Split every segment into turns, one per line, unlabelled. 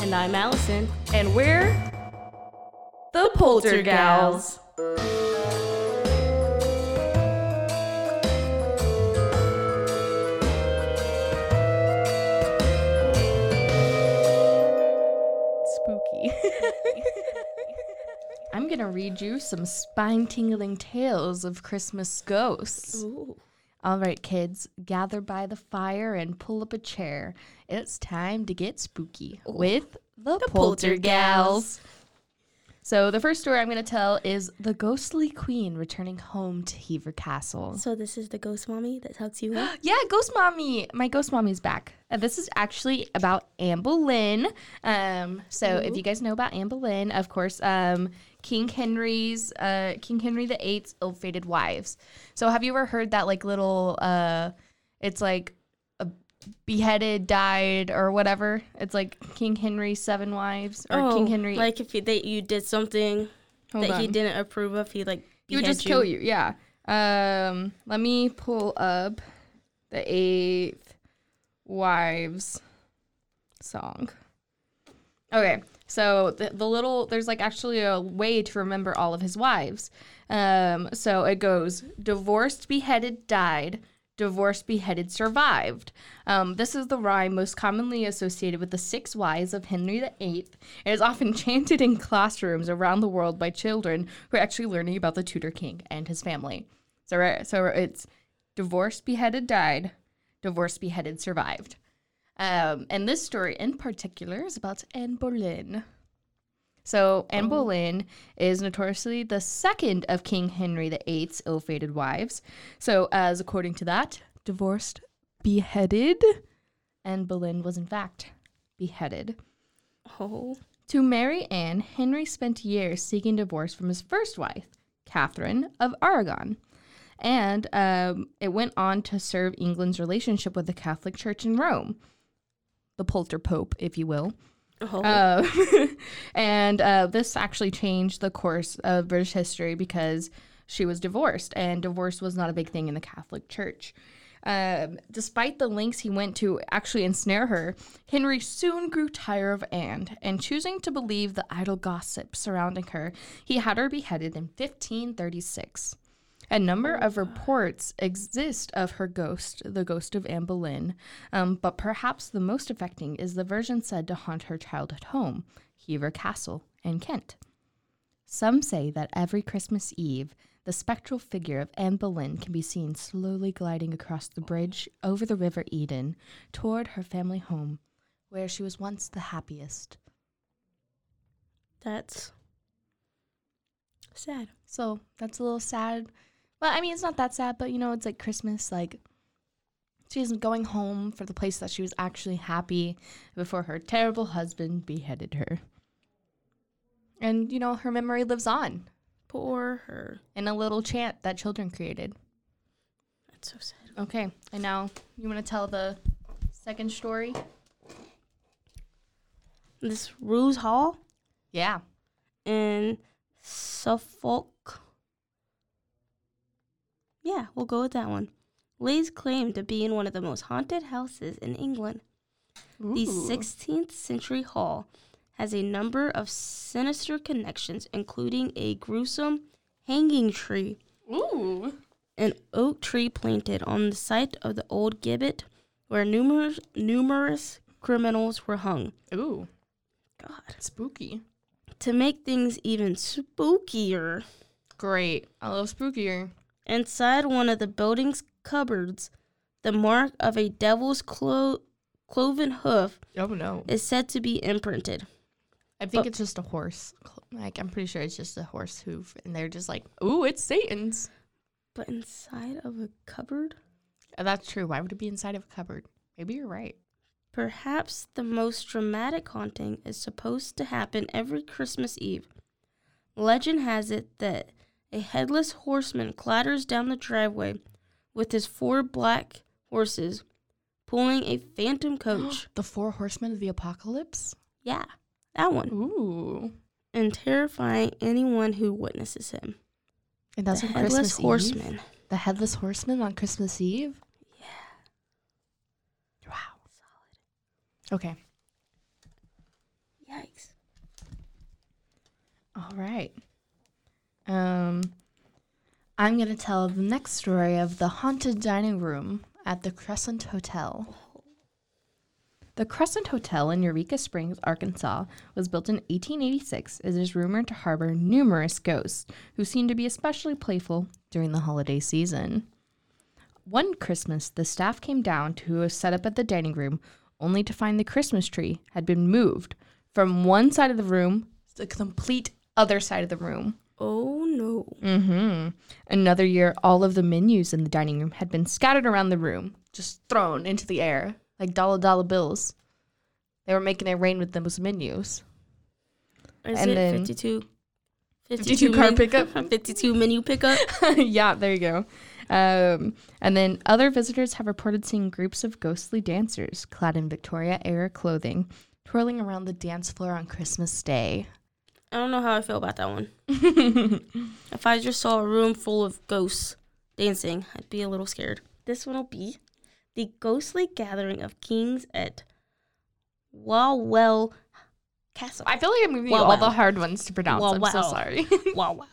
And I'm Allison.
and we're the Poltergals. Spooky. I'm gonna read you some spine tingling tales of Christmas ghosts.
Ooh.
All right, kids, gather by the fire and pull up a chair. It's time to get spooky with the, Poltergals. So, the first story I'm going to tell is the ghostly queen returning home to Hever Castle.
So this is the ghost mommy that tucks you in?
Yeah, Ghost Mommy. My Ghost Mommy's back. Uh, this is actually about Anne Boleyn. Um, so if you guys know about Anne Boleyn, of course, um, King Henry's uh, King Henry the Eighth's ill-fated wives. So have you ever heard that like little? Uh, it's like a beheaded, died, or whatever. It's like King Henry's seven wives or King Henry.
Oh, Like if you, that you did something
Hold
that he didn't approve of, he like
he would just kill you. Yeah. Um, let me pull up the eighth wives song. Okay, so the, the little there's like actually a way to remember all of his wives. Um, so it goes divorced, beheaded, died. Divorced, beheaded, survived. Um, this is the rhyme most commonly associated with the six wives of Henry VIII. It is often chanted in classrooms around the world by children who are actually learning about the Tudor king and his family. So, so it's divorced, beheaded, died. Divorced, beheaded, survived. Um, and this story in particular is about Anne Boleyn. So Anne Boleyn is notoriously the second of King Henry VIII's ill-fated wives. So, as according to that, divorced, beheaded, Anne Boleyn was in fact beheaded.
Oh,
To marry Anne, Henry spent years seeking divorce from his first wife, Catherine of Aragon. And um, it went on to serve England's relationship with the Catholic Church in Rome, the Polter Pope, if you will.
oh,
Uh, and uh, this actually changed the course of British history because she was divorced, and divorce was not a big thing in the Catholic Church. Um, despite the lengths he went to actually ensnare her, Henry soon grew tired of Anne, and choosing to believe the idle gossip surrounding her, he had her beheaded in 1536. A number of reports exist of her ghost, the ghost of Anne Boleyn, um, but perhaps the most affecting is the version said to haunt her childhood home, Hever Castle in Kent. Some say that every Christmas Eve, the spectral figure of Anne Boleyn can be seen slowly gliding across the bridge over the River Eden toward her family home, where she was once the happiest.
that's sad.
So that's a little sad. Well, I mean, it's not that sad, but you know, it's like Christmas. Like, she's going home for the place that she was actually happy before her terrible husband beheaded her. And, you know, her memory lives on
Poor her.
in a little chant that children created.
That's so sad.
Okay, and now you want to tell the second story?
This Roos Hall
Yeah.
in Suffolk. Yeah, we'll go with that one. Lays claim to be in one of the most haunted houses in England. The 16th century hall has a number of sinister connections, including a gruesome hanging tree,
Ooh.
an oak tree planted on the site of the old gibbet where numerous, numerous criminals were hung.
Ooh.
God.
Spooky.
To make things even spookier,
Great. I love spookier.
Inside one of the building's cupboards, the mark of a devil's clo- cloven hoof
Oh no.
is said to be imprinted.
I think
But-
it's just a horse. Like I'm pretty sure it's just a horse hoof, and they're just like, "Ooh, it's Satan's."
But inside of a cupboard?
Uh, That's true. Why would it be inside of a cupboard? Maybe you're right.
Perhaps the most dramatic haunting is supposed to happen every Christmas Eve. Legend has it that a headless horseman clatters down the driveway with his four black horses pulling a phantom coach.
the four horsemen of the apocalypse.
yeah, that one.
Ooh.
And terrifying anyone who witnesses him.
And that's
the
on
headless
Christmas
horseman.
Eve. The headless horseman on Christmas Eve.
Yeah.
Wow. Solid. Okay.
Yikes.
All right. Um, I'm gonna tell the next story of the haunted dining room at the Crescent Hotel. The Crescent Hotel in Eureka Springs, Arkansas, was built in 1886 and is rumored to harbor numerous ghosts who seem to be especially playful during the holiday season. One Christmas, the staff came down to set up at the dining room only to find the Christmas tree had been moved from one side of the room to the complete other side of the room.
Oh no.
Mm-hmm. Another year, all of the menus in the dining room had been scattered around the room, just thrown into the air like dollar dollar bills. They were making it rain with those menus.
Is
And
it
then-
52?
52 car
men-
pickup?
52 menu pickup?
yeah, there you go. Um, and then other visitors have reported seeing groups of ghostly dancers clad in Victoria era clothing twirling around the dance floor on Christmas Day.
I don't know how I feel about that one. If I just saw a room full of ghosts dancing, I'd be a little scared. This one will be the ghostly gathering of kings at Wawel Castle.
I feel like I'm giving you all the hard ones to pronounce.
Wow,
I'm so sorry.
wow, wow,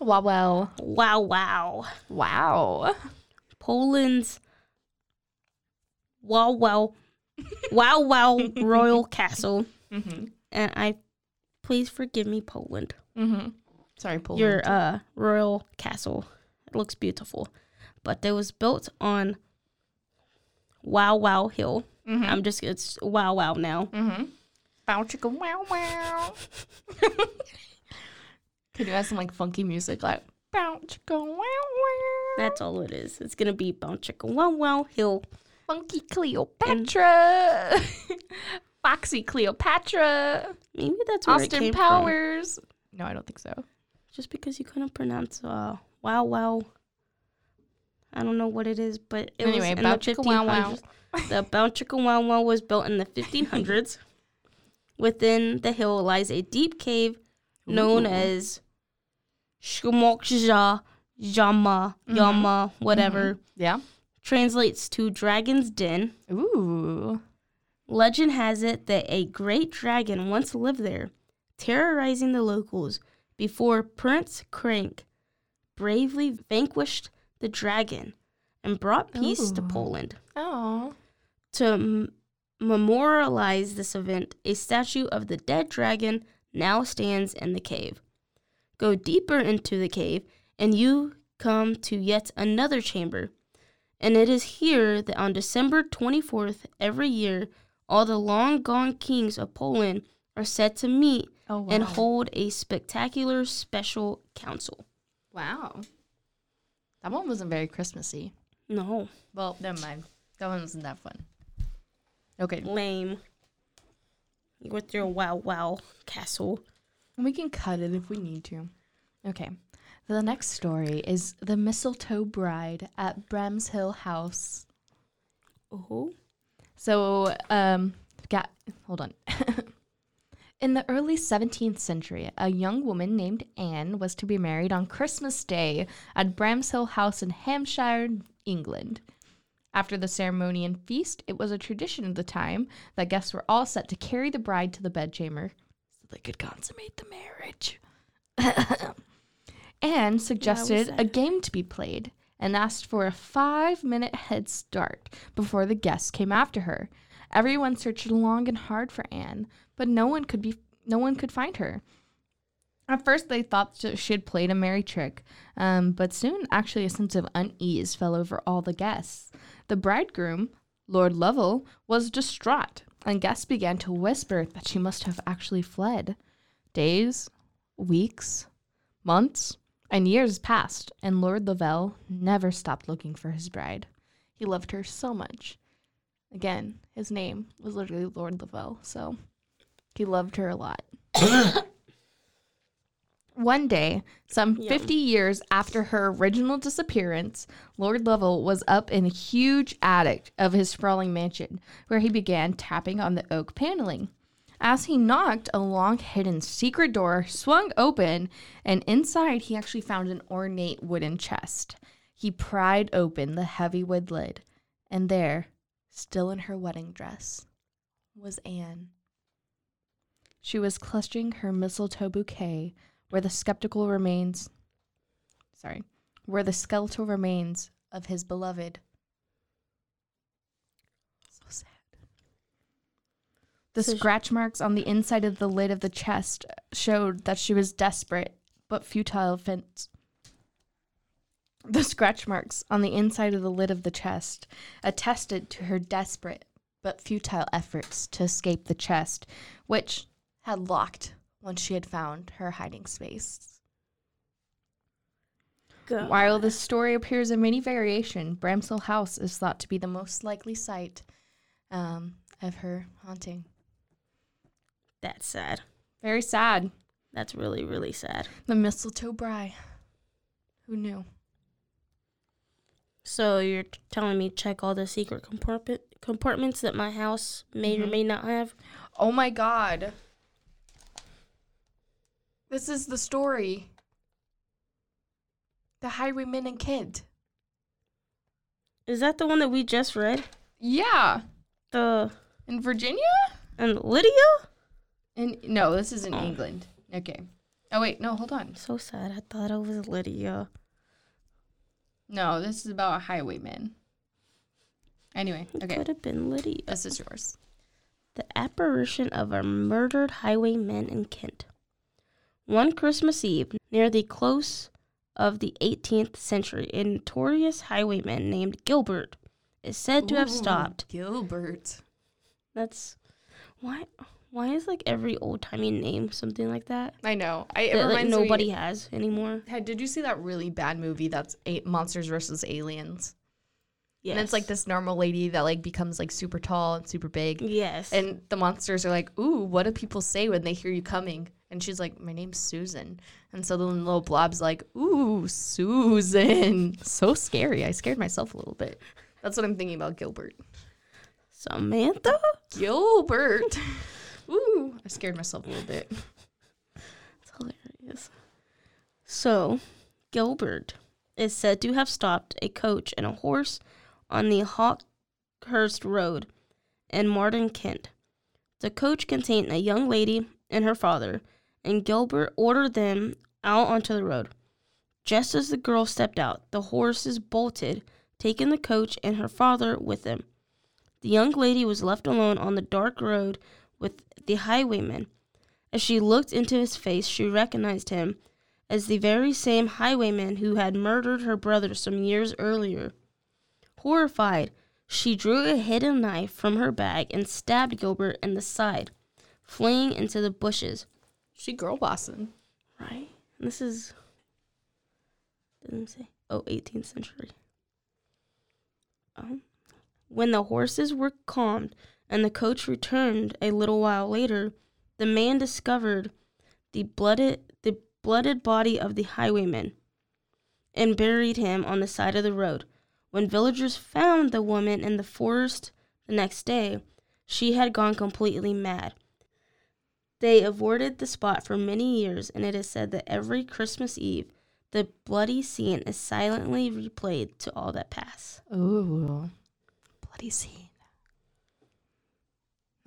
wow,
wow, wow.
wow.
Poland's Wow, wow, wow, wow Royal Castle.
Mm-hmm.
And I, please forgive me, Poland.
Mm-hmm. Sorry, Paul.
your uh, royal castle. It looks beautiful, but it was built on Wow Wow Hill.
Mhm.
I'm just it's Wow Wow now.
Mm-hmm. Bow chicka wow wow. Could you add some like funky music like bow chicka wow wow?
That's all it is. It's gonna be Bound Chicka Wow Wow Hill.
funky Cleopatra. Foxy Cleopatra.
Maybe that's where it
Austin
came
Powers. No, I don't think so.
Just because you couldn't pronounce uh, Wow Wow. I don't know what it is, but it
Anyway,
was in
Bow
the
Chicka Wow Wow.
1500s. The Bound Chicka Wow Wow was built in the 1500s. Within the hill lies a deep cave known
Ooh.
as Shmokja Yama
Mm-hmm.
Yama whatever
Yeah.
translates to Dragon's Den.
Ooh.
Legend has it that a great dragon once lived there, terrorizing the locals before Prince Crank bravely vanquished the dragon and brought peace to Poland.
Oh.
To m- memorialize this event, a statue of the dead dragon now stands in the cave. Go deeper into the cave, and you come to yet another chamber. And it is here that on December 24th every year, all the long gone kings of Poland are said to meet
Oh wow.
and hold a spectacular special council.
Wow. That one wasn't very Christmassy.
No,
Well, never mind. That one wasn't that fun. Okay.
lame. With your wow wow castle.
And we can cut it if we need to. Okay. The next story is The Mistletoe Bride at Bramshill House.
Oh.
So, um, got, hold on. In the early 17th century, a young woman named Anne was to be married on Christmas Day at Bramshill House in Hampshire, England. After the ceremony and feast, it was a tradition of the time that guests were all set to carry the bride to the bedchamber so they could consummate the marriage. Anne suggested a game to be played and asked for a five minute head start before the guests came after her. Everyone searched long and hard for Anne, but no one could be no one could find her. At first, they thought she had played a merry trick, um, but soon, actually, a sense of unease fell over all the guests. The bridegroom, Lord Lovell, was distraught, and guests began to whisper that she must have actually fled. Days, weeks, months, and years passed, and Lord Lovell never stopped looking for his bride. He loved her so much. Again, his name was literally Lord Lovell, so he loved her a lot. One day, some 50 years after her original disappearance, Lord Lovell was up in a huge attic of his sprawling mansion, where he began tapping on the oak paneling. As he knocked, a long hidden secret door swung open, and inside he actually found an ornate wooden chest. He pried open the heavy wood lid, and there, still in her wedding dress, was Anne. She was clutching her mistletoe bouquet where the skeptical remains sorry, where the skeletal remains of his beloved. So sad. The
So
scratch marks on the inside of the lid of the chest showed that she was desperate but futile fence. The scratch marks on the inside of the lid of the chest attested to her desperate but futile efforts to escape the chest, which had locked once she had found her hiding space. While this story appears in many variation, Bramshill House is thought to be the most likely site um, of her haunting.
That's sad.
Very sad.
That's really, really sad.
The mistletoe bry. Who knew?
So you're t- telling me check all the secret compartment compartments that my house may or
Mhm.
may not have?
Oh my god. This is the story. The Highwayman and Kid.
Is that the one that we just read?
Yeah.
The
In Virginia?
and Lydia?
In no, this is in
Oh.
England. Okay. Oh wait, no, hold on.
So sad. I thought it was Lydia.
No, this is about a highwayman. Anyway,
It
okay.
could have been Lydia.
This is yours.
The apparition of a murdered highwayman in Kent. One Christmas Eve, near the close of the 18th century, a notorious highwayman named Gilbert is said to have stopped.
Gilbert.
That's why. Why is like every old timey name something like that
I know. I it
that like,
reminds me-
nobody has anymore?
Hey, did you see that really bad movie that's eight monsters versus aliens?
Yes.
And it's like this normal lady that like becomes like super tall and super big.
Yes.
And the monsters are like, "Ooh, what do people say when they hear you coming?" And she's like, "My name's Susan." And so the little blob's like, "Ooh, Susan." So scary. I scared myself a little bit. That's what I'm thinking about Gilbert.
Samantha.
Gilbert. Ooh, I scared myself a little bit.
It's hilarious. So, Gilbert is said to have stopped a coach and a horse on the Hawkhurst Road in Marden, Kent. The coach contained a young lady and her father, and Gilbert ordered them out onto the road. Just as the girl stepped out, the horses bolted, taking the coach and her father with them. The young lady was left alone on the dark road with the highwayman. As she looked into his face, she recognized him as the very same highwayman who had murdered her brother some years earlier. Horrified, she drew a hidden knife from her bag and stabbed Gilbert in the side, fleeing into the bushes.
She girl bossing.
Right? And this is. Didn't say. Oh, 18th century. Um, when the horses were calmed and the coach returned a little while later, the man discovered the blooded the blooded body of the highwayman and buried him on the side of the road. When villagers found the woman in the forest the next day, she had gone completely mad. They avoided the spot for many years, and it is said that every Christmas Eve, the bloody scene is silently replayed to all that pass.
Ooh, bloody scene.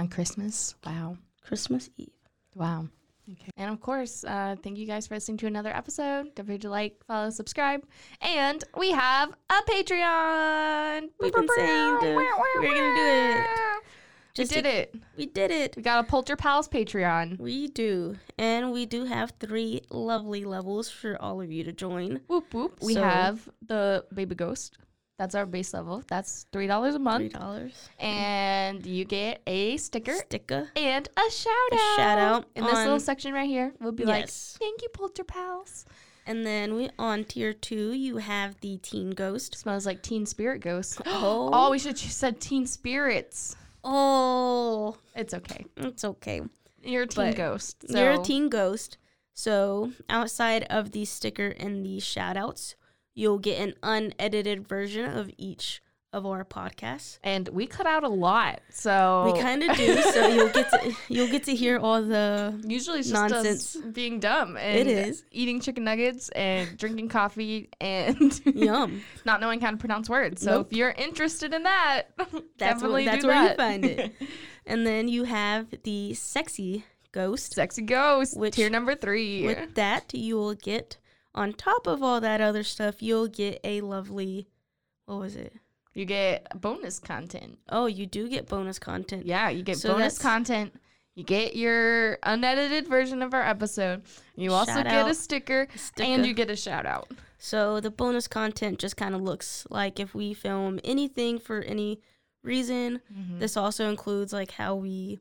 On Christmas? Wow.
Christmas Eve.
Wow. Okay. And of course, uh, thank you guys for listening to another episode. Don't forget to like, follow, subscribe. And we have a Patreon.
We've been saying to- we're gonna do it.
we did
to-
it.
We did it.
We got a Polter Pals Patreon.
We do. And we do have three lovely levels for all of you to join.
Whoop whoop. We
So-
have the Baby Ghost. That's our base level. That's three dollars a month.
Three dollars.
and you get a sticker
Sticker.
and a shout
A
out.
shout out
in this little section right here. We'll be like,
Yes.
"Thank you, Polter Pals."
And then we on tier two, you have the Teen Ghost.
Smells like Teen Spirit Ghost.
Oh.
oh, we should have said Teen Spirits.
Oh,
It's okay.
it's okay.
You're a Teen
But
Ghost.
You're a teen ghost. So outside of the sticker and the shout outs, you'll get an unedited version of each of our podcasts.
and we cut out a lot. So
We kind of do, so you'll get to you'll get to hear all the
Usually it's just
Nonsense.
being dumb and
It is.
eating chicken nuggets and drinking coffee and
yum.
not knowing how to pronounce words. So
Nope.
if you're interested in that,
That's
definitely
what, that's
do
where
that.
you find it. and then you have the sexy ghost.
Sexy ghost,
Which-
tier number three.
With that, you will get on top of all that other stuff, you'll get a lovely what was it?
you get bonus content.
Oh, you do get bonus content.
Yeah, you get
So
bonus content. You get your unedited version of our episode. You also get a sticker,
Sticker.
and you get a shout out.
So the bonus content just kind of looks like if we film anything for any reason.
Mm-hmm.
This also includes like how we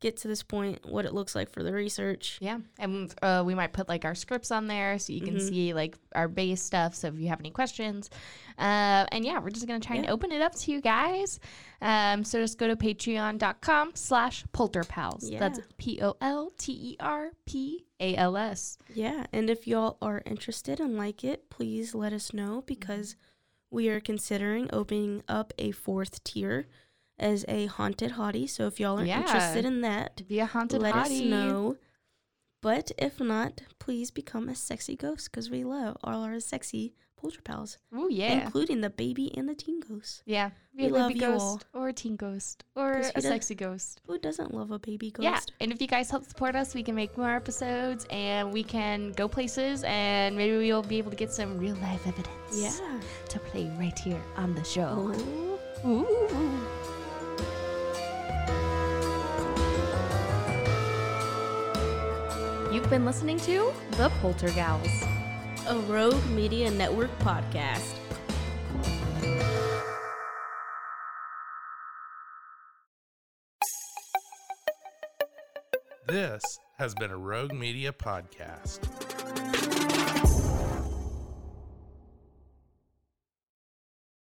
get to this point, what it looks like for the research.
Yeah, and uh, we might put like our scripts on there so you can
Mhm.
see like our base stuff. So if you have any questions, uh, and yeah, we're just gonna try and open it up to you guys. Um, so just go to patreon.com slash polterpals.
Yeah.
That's P O L T E R P A L S.
Yeah, and if y'all are interested and like it, please let us know because we are considering opening up a fourth tier as a haunted hottie. So if y'all are
Yeah.
interested in that,
Be a haunted
let us know. But if not, please become a sexy ghost because we love all our sexy polter pals,
Ooh yeah.
including the baby and the teen ghost.
yeah,
we
a
love
baby
you
ghost
all.
or a teen ghost or a
we
sexy ghost.
Who doesn't love a baby ghost?
Yeah, and if you guys help support us, we can make more episodes and we can go places and maybe we'll be able to get some real life evidence.
Yeah.
to play right here on the show.
Oh.
Ooh. You've been listening to The Poltergals.
A Rogue Media Network podcast.
This has been a Rogue Media podcast.